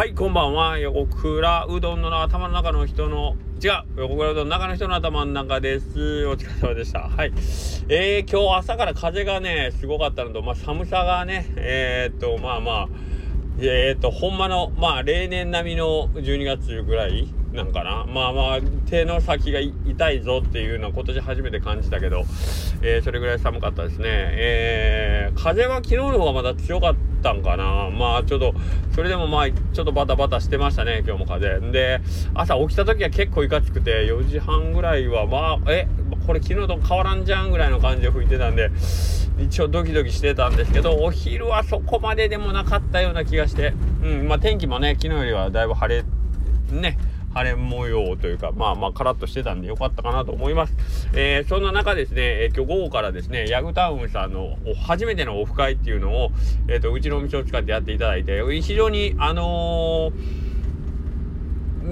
はいこんばんは。横倉うどんの頭の中の人の違う横倉うどんの中の人の頭の中です。お疲れ様でした。はい。えー、今日朝から風がねすごかったのとまあ寒さがねえー、っとまあまあえー、っとほんまのまあ例年並みの12月ぐらいなんかな。まあまあ手の先が痛いぞっていうのは今年初めて感じたけど、えー、それぐらい寒かったですね。えー、風は昨日の方がまだ強かった。たんかな。まあちょっとそれでもまあちょっとバタバタしてましたね今日も風。で朝起きた時は結構いかつくて4時半ぐらいはまあえこれ昨日と変わらんじゃんぐらいの感じで吹いてたんで一応ドキドキしてたんですけどお昼はそこまででもなかったような気がして。うんまあ天気もね昨日よりはだいぶ晴れね晴れ模様というか、まあまあ、カラッとしてたんでよかったかなと思います。えー、そんな中ですね、えー、今日午後からですね、ヤグタウンさんの初めてのオフ会っていうのを、えっ、ー、と、うちのお店を使ってやっていただいて、非常に、あの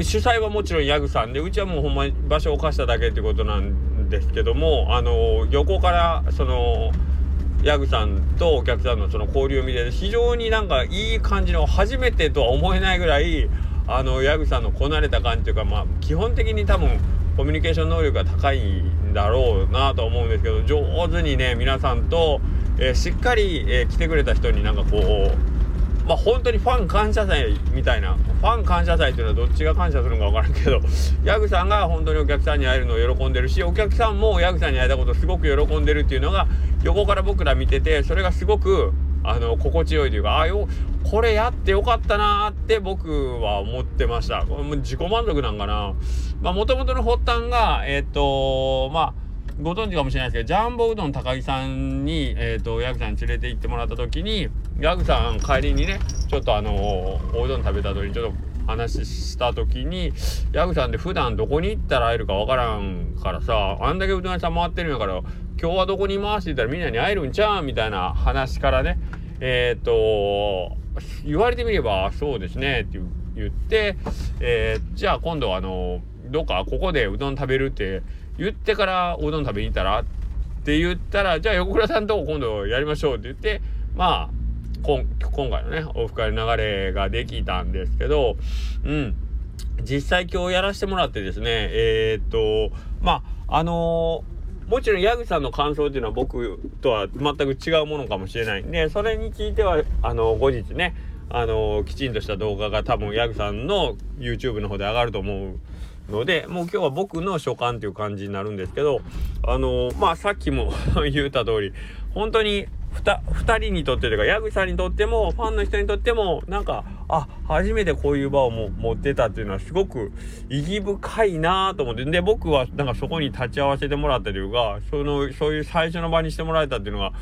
主催はもちろんヤグさんで、うちはもうほんまに場所を貸しただけってことなんですけども、あの横から、その、ヤグさんとお客さんのその交流を見て非常になんかいい感じの初めてとは思えないぐらいあの矢口さんのこなれた感じというかまあ基本的に多分コミュニケーション能力が高いんだろうなと思うんですけど上手にね皆さんと、えー、しっかり、えー、来てくれた人になんかこうまあ本当にファン感謝祭みたいなファン感謝祭っていうのはどっちが感謝するのか分からんけど 矢口さんが本当にお客さんに会えるのを喜んでるしお客さんも矢口さんに会えたことをすごく喜んでるっていうのが横から僕ら見ててそれがすごくあの心地よいというかああよこれやってよかったなーって僕は思ってました。これも自己満足なんかな。まあもともとの発端がえっ、ー、とまあご存知かもしれないですけどジャンボうどん高木さんに、えーと、ヤグさん連れて行ってもらった時にヤグさん帰りにねちょっとあのおうどん食べた後にちょっと話した時にヤグさんって普段どこに行ったら会えるかわからんからさあんだけうどん屋さん回ってるんやから今日はどこにいますって言ったらみんなに会えるんちゃうみたいな話からねえっ、ー、と言われてみればそうですねって言って、えー、じゃあ今度あのどうかここでうどん食べるって言ってからうどん食べに行ったらって言ったらじゃあ横倉さんとこ今度やりましょうって言ってまあ今回のねオフ会の流れができたんですけどうん。実際今日やらせてもらってですねえー、っとまああのーもちろん矢口さんの感想っていうのは僕とは全く違うものかもしれない。んでそれに聞いてはあの後日ねあのきちんとした動画が多分矢口さんの YouTube の方で上がると思うのでもう今日は僕の所感っていう感じになるんですけどあのまあさっきも 言った通り本当に 2, 人にとってというか矢口さんにとってもファンの人にとってもなんかあ初めてこういう場をも持ってたっていうのはすごく意義深いなと思ってで僕はなんかそこに立ち会わせてもらったというかそのそういう最初の場にしてもらえたっていうのが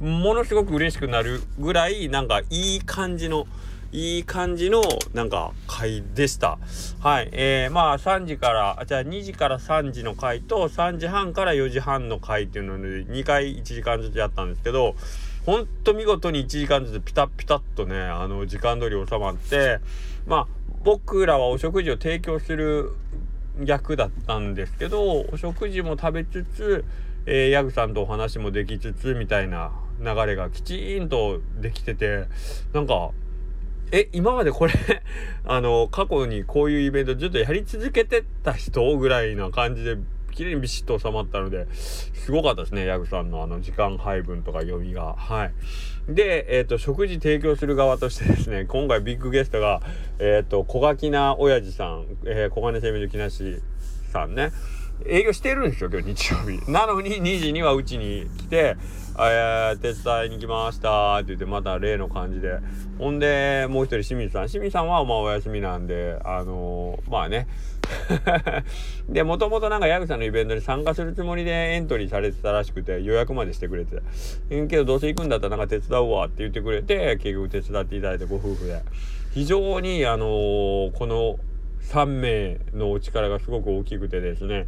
ものすごく嬉しくなるぐらいなんかいい感じの。いい感じのなんか回でした。はい。えー、まあ3時から、あじゃあ2時から3時の回と3時半から4時半の回っていうので2回1時間ずつやったんですけど、ほんと見事に1時間ずつピタッピタッとね、あの時間通り収まって、まあ僕らはお食事を提供する役だったんですけど、お食事も食べつつ、えー、ヤグさんとお話もできつつみたいな流れがきちんとできてて、なんかえ、今までこれ あの、過去にこういうイベントずっとやり続けてた人ぐらいな感じで、綺麗にビシッと収まったので、すごかったですね、ヤグさんのあの時間配分とか読みが。はい。で、えっ、ー、と、食事提供する側としてですね、今回ビッグゲストが、えっ、ー、と、小垣な親父さん、えー、小金製麺所木梨さんね、営業してるんですよ、今日日曜日。なのに2時にはうちに来て、えー、手伝いに来ましたって言ってまた例の感じで。ほんでもう一人清水さん。清水さんはまあお休みなんであのー、まあね。でもともとなんか矢口さんのイベントに参加するつもりでエントリーされてたらしくて予約までしてくれて。けどどうせ行くんだったらなんか手伝うわって言ってくれて結局手伝っていただいてご夫婦で。非常にあのー、この3名のお力がすごく大きくてですね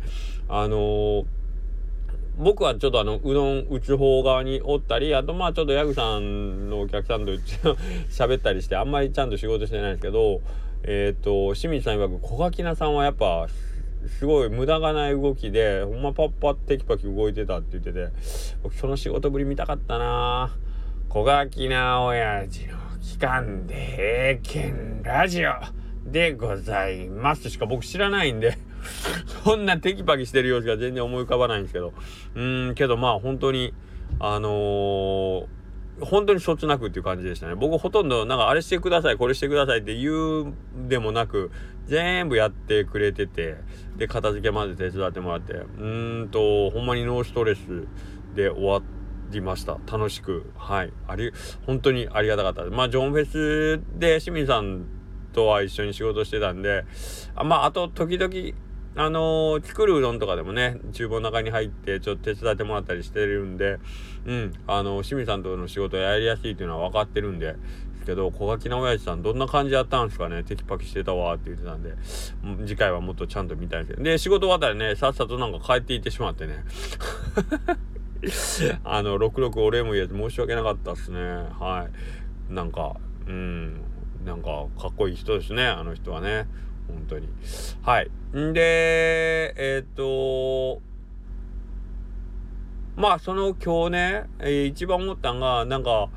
あのー僕はちょっとあのうどん打つ方側におったりあとまあちょっとヤグさんのお客さんと 喋ったりしてあんまりちゃんと仕事してないんですけどえっ、ー、と清水さん曰く小垣菜さんはやっぱすごい無駄がない動きでほんまパッパッテキパキ動いてたって言ってて僕その仕事ぶり見たかったな。小垣菜親父の期間でええけんラジオ。でございますしか僕知らないんで そんなテキパキしてる様子が全然思い浮かばないんですけどうんけどまあ本当にあのー本当にそつなくっていう感じでしたね。僕ほとんどなんかあれしてください、これしてくださいって言うでもなく、全部やってくれてて、で、片付けまで手伝ってもらって、うーんと、ほんまにノーストレスで終わりました。楽しく。はい。あり、本当にありがたかった。まあ、ジョンフェスで清水さんとは一緒に仕事してたんで、あまあ、あと時々、あのー、作るうどんとかでもね、厨房の中に入ってちょっと手伝ってもらったりしてるんで、うん、あのー、清水さんとの仕事やりやすいっていうのは分かってるんで、ですけど、小垣の親父さんどんな感じやったんですかねテキパキしてたわって言ってたんで、次回はもっとちゃんと見たいですけど、で、仕事終わったらね、さっさとなんか帰っていってしまってね。あの、66お礼も言えて申し訳なかったっすね。はい。なんか、うん、なんかかっこいい人ですね、あの人はね。本当に。はい。んで、えっ、と、まあ、その今日ね、えー、一番思ったんが、なんか、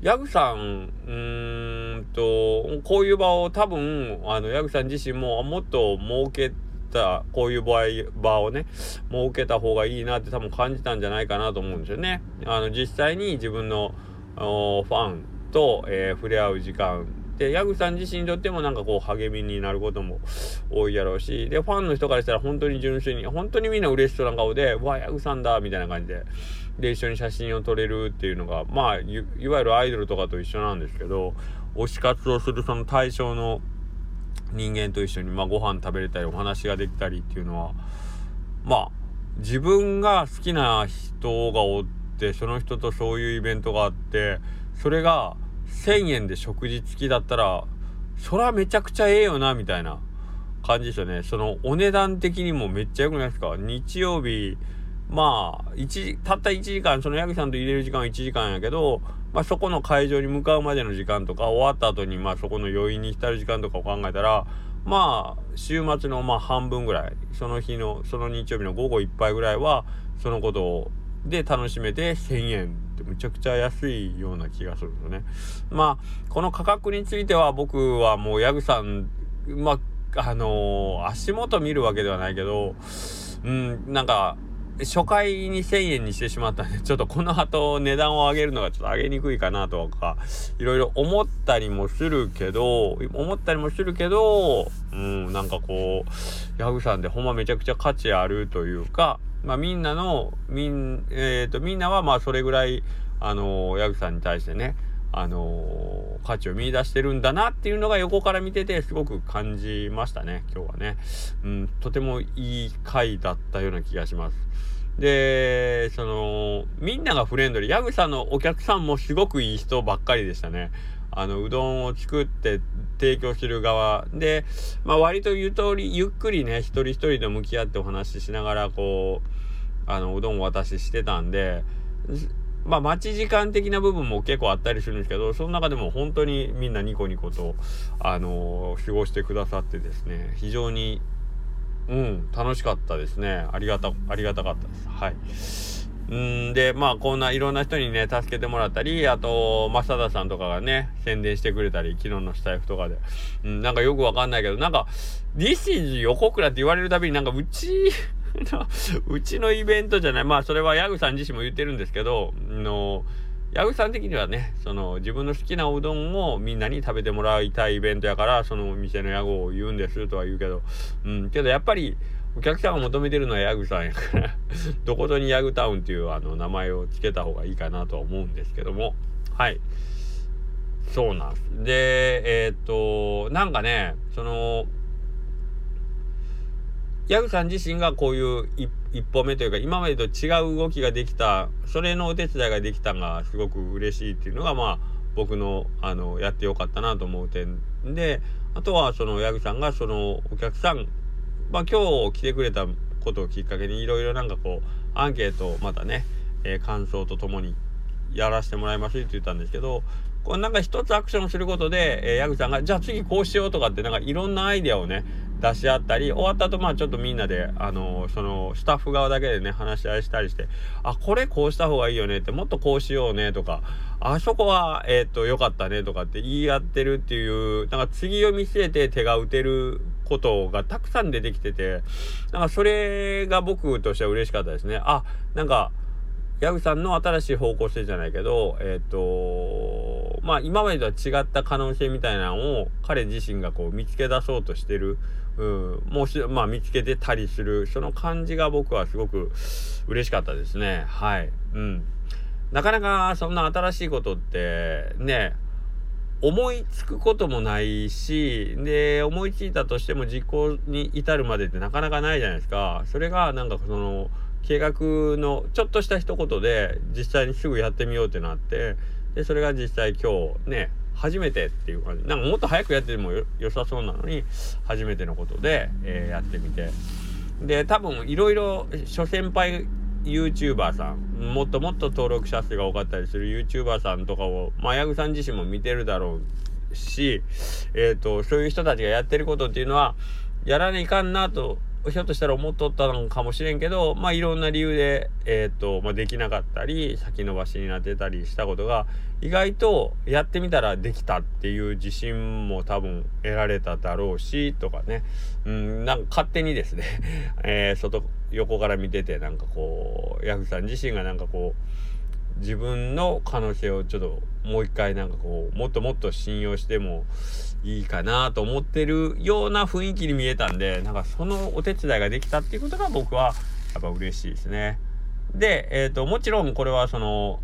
ヤグさん、うんと、こういう場を多分、あの、ヤグさん自身ももっと設けた、こういう場合、場をね、設けた方がいいなって多分感じたんじゃないかなと思うんですよね。あの、実際に自分のファンと、えー、触れ合う時間でヤグさん自身にとってもなんかこう励みになることも多いやろうしでファンの人からしたら本当に純粋に本当にみんな嬉しそうな顔で「わヤグさんだ」みたいな感じでで一緒に写真を撮れるっていうのがまあいわゆるアイドルとかと一緒なんですけど推し活をするその対象の人間と一緒に、まあ、ご飯食べれたりお話ができたりっていうのはまあ自分が好きな人がおってその人とそういうイベントがあってそれが1000円で食事付きだったら、そらめちゃくちゃええよな、みたいな感じですよね。そのお値段的にもめっちゃ良くないですか？日曜日、まあ、1たった1時間、そのヤギさんと入れる時間は1時間やけど、まあそこの会場に向かうまでの時間とか、終わった後にまあそこの余韻に浸る時間とかを考えたら、まあ、週末のまあ半分ぐらい、その日の、その日曜日の午後いっぱいぐらいは、そのことで楽しめて1000円ってむちゃくちゃ安いような気がするんですよね。まあこの価格については僕はもうヤグさんまああのー、足元見るわけではないけどうんなんか初回に1000円にしてしまったんで、ちょっとこの後値段を上げるのがちょっと上げにくいかなとか、いろいろ思ったりもするけど、思ったりもするけど、うん、なんかこう、ヤグさんでほんまめちゃくちゃ価値あるというか、まあみんなの、みん、えっ、ー、と、みんなはまあそれぐらい、あのー、ヤグさんに対してね、あの、価値を見出してるんだなっていうのが横から見ててすごく感じましたね今日はね、うん、とてもいい回だったような気がします。でそのみんながフレンドリー。ヤグさんのお客さんもすごくいい人ばっかりでしたね。あのうどんを作って提供する側。で、まあ、割とゆとりゆっくりね一人一人と向き合ってお話ししながらこうあのうどんを渡ししてたんでまあ待ち時間的な部分も結構あったりするんですけどその中でも本当にみんなニコニコとあの過ごしてくださってですね非常にうん楽しかったですね。ありがたありがたかったです。はい。んでまあこんないろんな人にね助けてもらったりあと正田さんとかがね宣伝してくれたり昨日のスタイフとかで、うん、なんかよくわかんないけどなんか「This is 横倉」って言われるたびになんかうち うちのイベントじゃない。まあ、それはヤグさん自身も言ってるんですけど、の、ヤグさん的にはね、その自分の好きなうどんをみんなに食べてもらいたいイベントやから、そのお店のヤグを言うんですとは言うけど、うん、けどやっぱり、お客さんが求めてるのはヤグさんやから どことにヤグタウンっていうあの名前を付けた方がいいかなとは思うんですけども、はい。そうなんです。で、えー、っと、なんかね、その、ヤグさん自身がこういう一歩目というか今までと違う動きができたそれのお手伝いができたのがすごく嬉しいっていうのがまあ僕のあのやってよかったなと思う点であとはそのヤグさんがそのお客さんまあ今日来てくれたことをきっかけにいろいろなんかこうアンケートをまたね、えー、感想とともにやらせてもらいますって言ったんですけどこれなんか一つアクションすることで、えー、ヤグさんがじゃあ次こうしようとかってなんかいろんなアイデアをね出し合ったり終わった後まあちょっとみんなであのそのスタッフ側だけでね話し合いしたりしてあこれこうした方がいいよねってもっとこうしようねとかあそこはえっ、と良かったねとかって言い合ってるっていうなんか次を見据えて手が打てることがたくさん出てきててなんかそれが僕としては嬉しかったですねあなんかヤグさんの新しい方向性じゃないけど、えっ、ー、とまあ今までとは違った可能性みたいなのを彼自身がこう見つけ出そうとしてる、うん、もうし、まあ見つけてたりする、その感じが僕はすごく嬉しかったですね。はい。うん。なかなかそんな新しいことってね、思いつくこともないし、で、思いついたとしても実行に至るまでってなかなかないじゃないですか。それがなんかその、計画のちょっとした一言で実際にすぐやってみようってなってでそれが実際今日ね初めてっていう感じなんかもっと早くやっててもよさそうなのに初めてのことで、えー、やってみてで多分いろいろ諸先輩 YouTuber さんもっともっと登録者数が多かったりする YouTuber さんとかをまあヤグさん自身も見てるだろうし、えーと、そういう人たちがやってることっていうのはやらないかんなとひょっとしたら思っとったのかもしれんけど、まあいろんな理由で、え、ー、と、まあできなかったり、先延ばしになってたりしたことが、意外とやってみたらできたっていう自信も多分得られただろうし、とかね、うん、なんか勝手にですね えー、外、横から見てて、なんかこう、ヤフさん自身がなんかこう、自分の可能性をちょっともう一回なんかこう、もっともっと信用しても、いいかなと思ってるような雰囲気に見えたんでなんかそのお手伝いができたっていうことが僕はやっぱ嬉しいですね。で、えっ、ー、ともちろんこれはその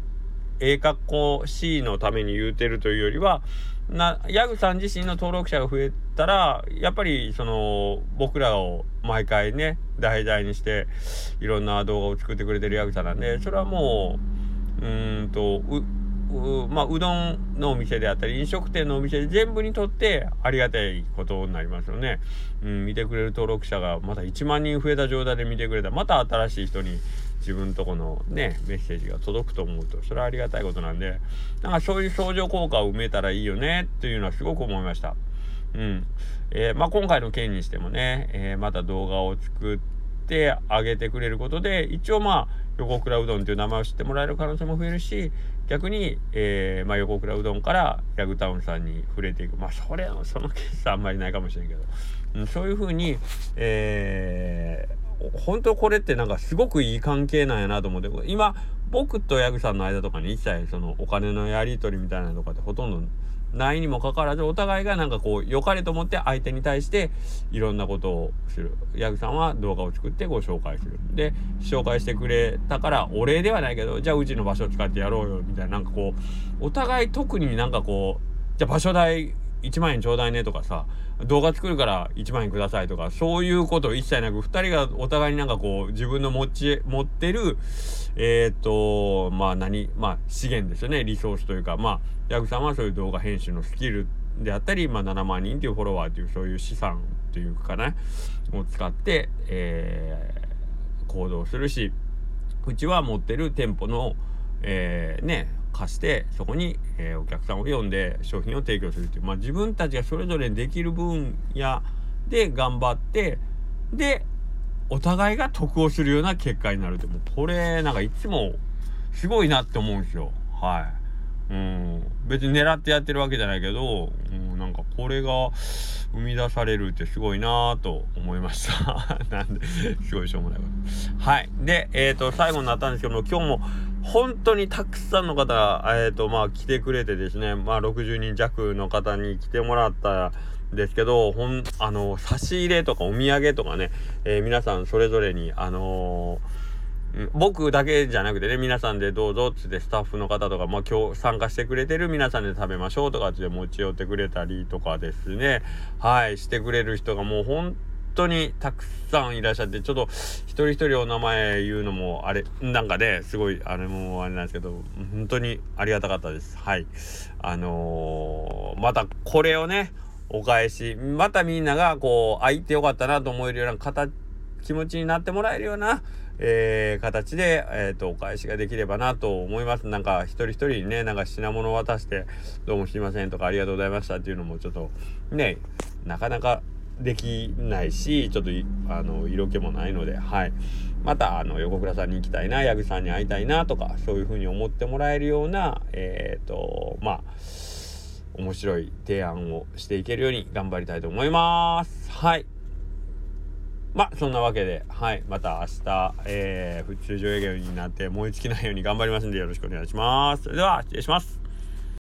A 括弧 C のために言うてるというよりはなヤグさん自身の登録者が増えたらやっぱりその僕らを毎回ね題材にしていろんな動画を作ってくれてるヤグさんなんでそれはもううんとうまあ、うどんのお店であったり飲食店のお店全部にとってありがたいことになりますよね。うん、見てくれる登録者がまた1万人増えた状態で見てくれたまた新しい人に自分とこのねメッセージが届くと思うとそれはありがたいことなんでなんかそういう相乗効果を埋めたらいいよねっていうのはすごく思いました。うん。えー、まあ、今回の件にしてもね、えー、また動画を作ってあげてくれることで一応まあ横倉うどんという名前を知ってもらえる可能性も増えるし逆に、えーまあ、横倉うどんからヤグタウンさんに触れていく。まあそれはそのケースはあんまりないかもしれんけど、うん、そういうふうに、えー、本当これってなんかすごくいい関係なんやなと思って。今僕とヤグさんの間とかに一切そのお金のやり取りみたいなのとかってほとんどないにもかかわらずお互いがなんかこう良かれと思って相手に対していろんなことをする。ヤグさんは動画を作ってご紹介する。で紹介してくれたからお礼ではないけどじゃあうちの場所を使ってやろうよみたいな。なんかこうお互い特になんかこうじゃあ場所代1万円ちょうだいねとかさ動画作るから1万円くださいとかそういうこと一切なく2人がお互いになんかこう自分の持ち持ってるえっ、とまあ何まあ資源ですよね。リソースというかまあヤグさんはそういう動画編集のスキルであったり、まあ、7万人っていうフォロワーっていうそういう資産っていうかねを使って、えー、行動するしうちは持ってる店舗の、えー、ね貸してそこに、えー、お客さんを呼んで商品を提供するっていう、まあ、自分たちがそれぞれできる分野で頑張ってでお互いが得をするような結果になるってもうこれなんかいつもすごいなって思うんですよはい。うん、別に狙ってやってるわけじゃないけど、うん、なんかこれが生み出されるってすごいなと思いました。なんで、すごいしょうもないこと。はい。で、えっ、ー、と、最後になったんですけども、今日も本当にたくさんの方、えっ、ー、と、まあ、来てくれてですね、まあ、60人弱の方に来てもらったんですけど、ほん、あの、差し入れとかお土産とかね、えー、皆さんそれぞれに、あのー僕だけじゃなくてね皆さんでどうぞっつってスタッフの方とか、まあ、今日参加してくれてる皆さんで食べましょうとかって持ち寄ってくれたりとかですね。はいしてくれる人がもう本当にたくさんいらっしゃってちょっと一人一人お名前言うのもあれなんかねすごいあれもあれなんですけど本当にありがたかったですはいあのー、またこれをねお返しまたみんながこうあいてよかったなと思えるような形気持ちになってもらえるようなえー、形で、えっ、ー、と、お返しができればなと思います。なんか、一人一人にね、なんか品物渡して、どうもすいませんとか、ありがとうございましたっていうのも、ちょっと、ね、なかなかできないしちょっとあの色気もないのではい。またあの横倉さんに行きたいな八木さんに会いたいなとかそういうふうに思ってもらえるようなえっ、ー、とまあ面白い提案をしていけるように頑張りたいと思います。はい。まあそんなわけではい。また明日、えー、普通常営業になって燃え尽きないように頑張りますんでよろしくお願いします。それでは失礼します。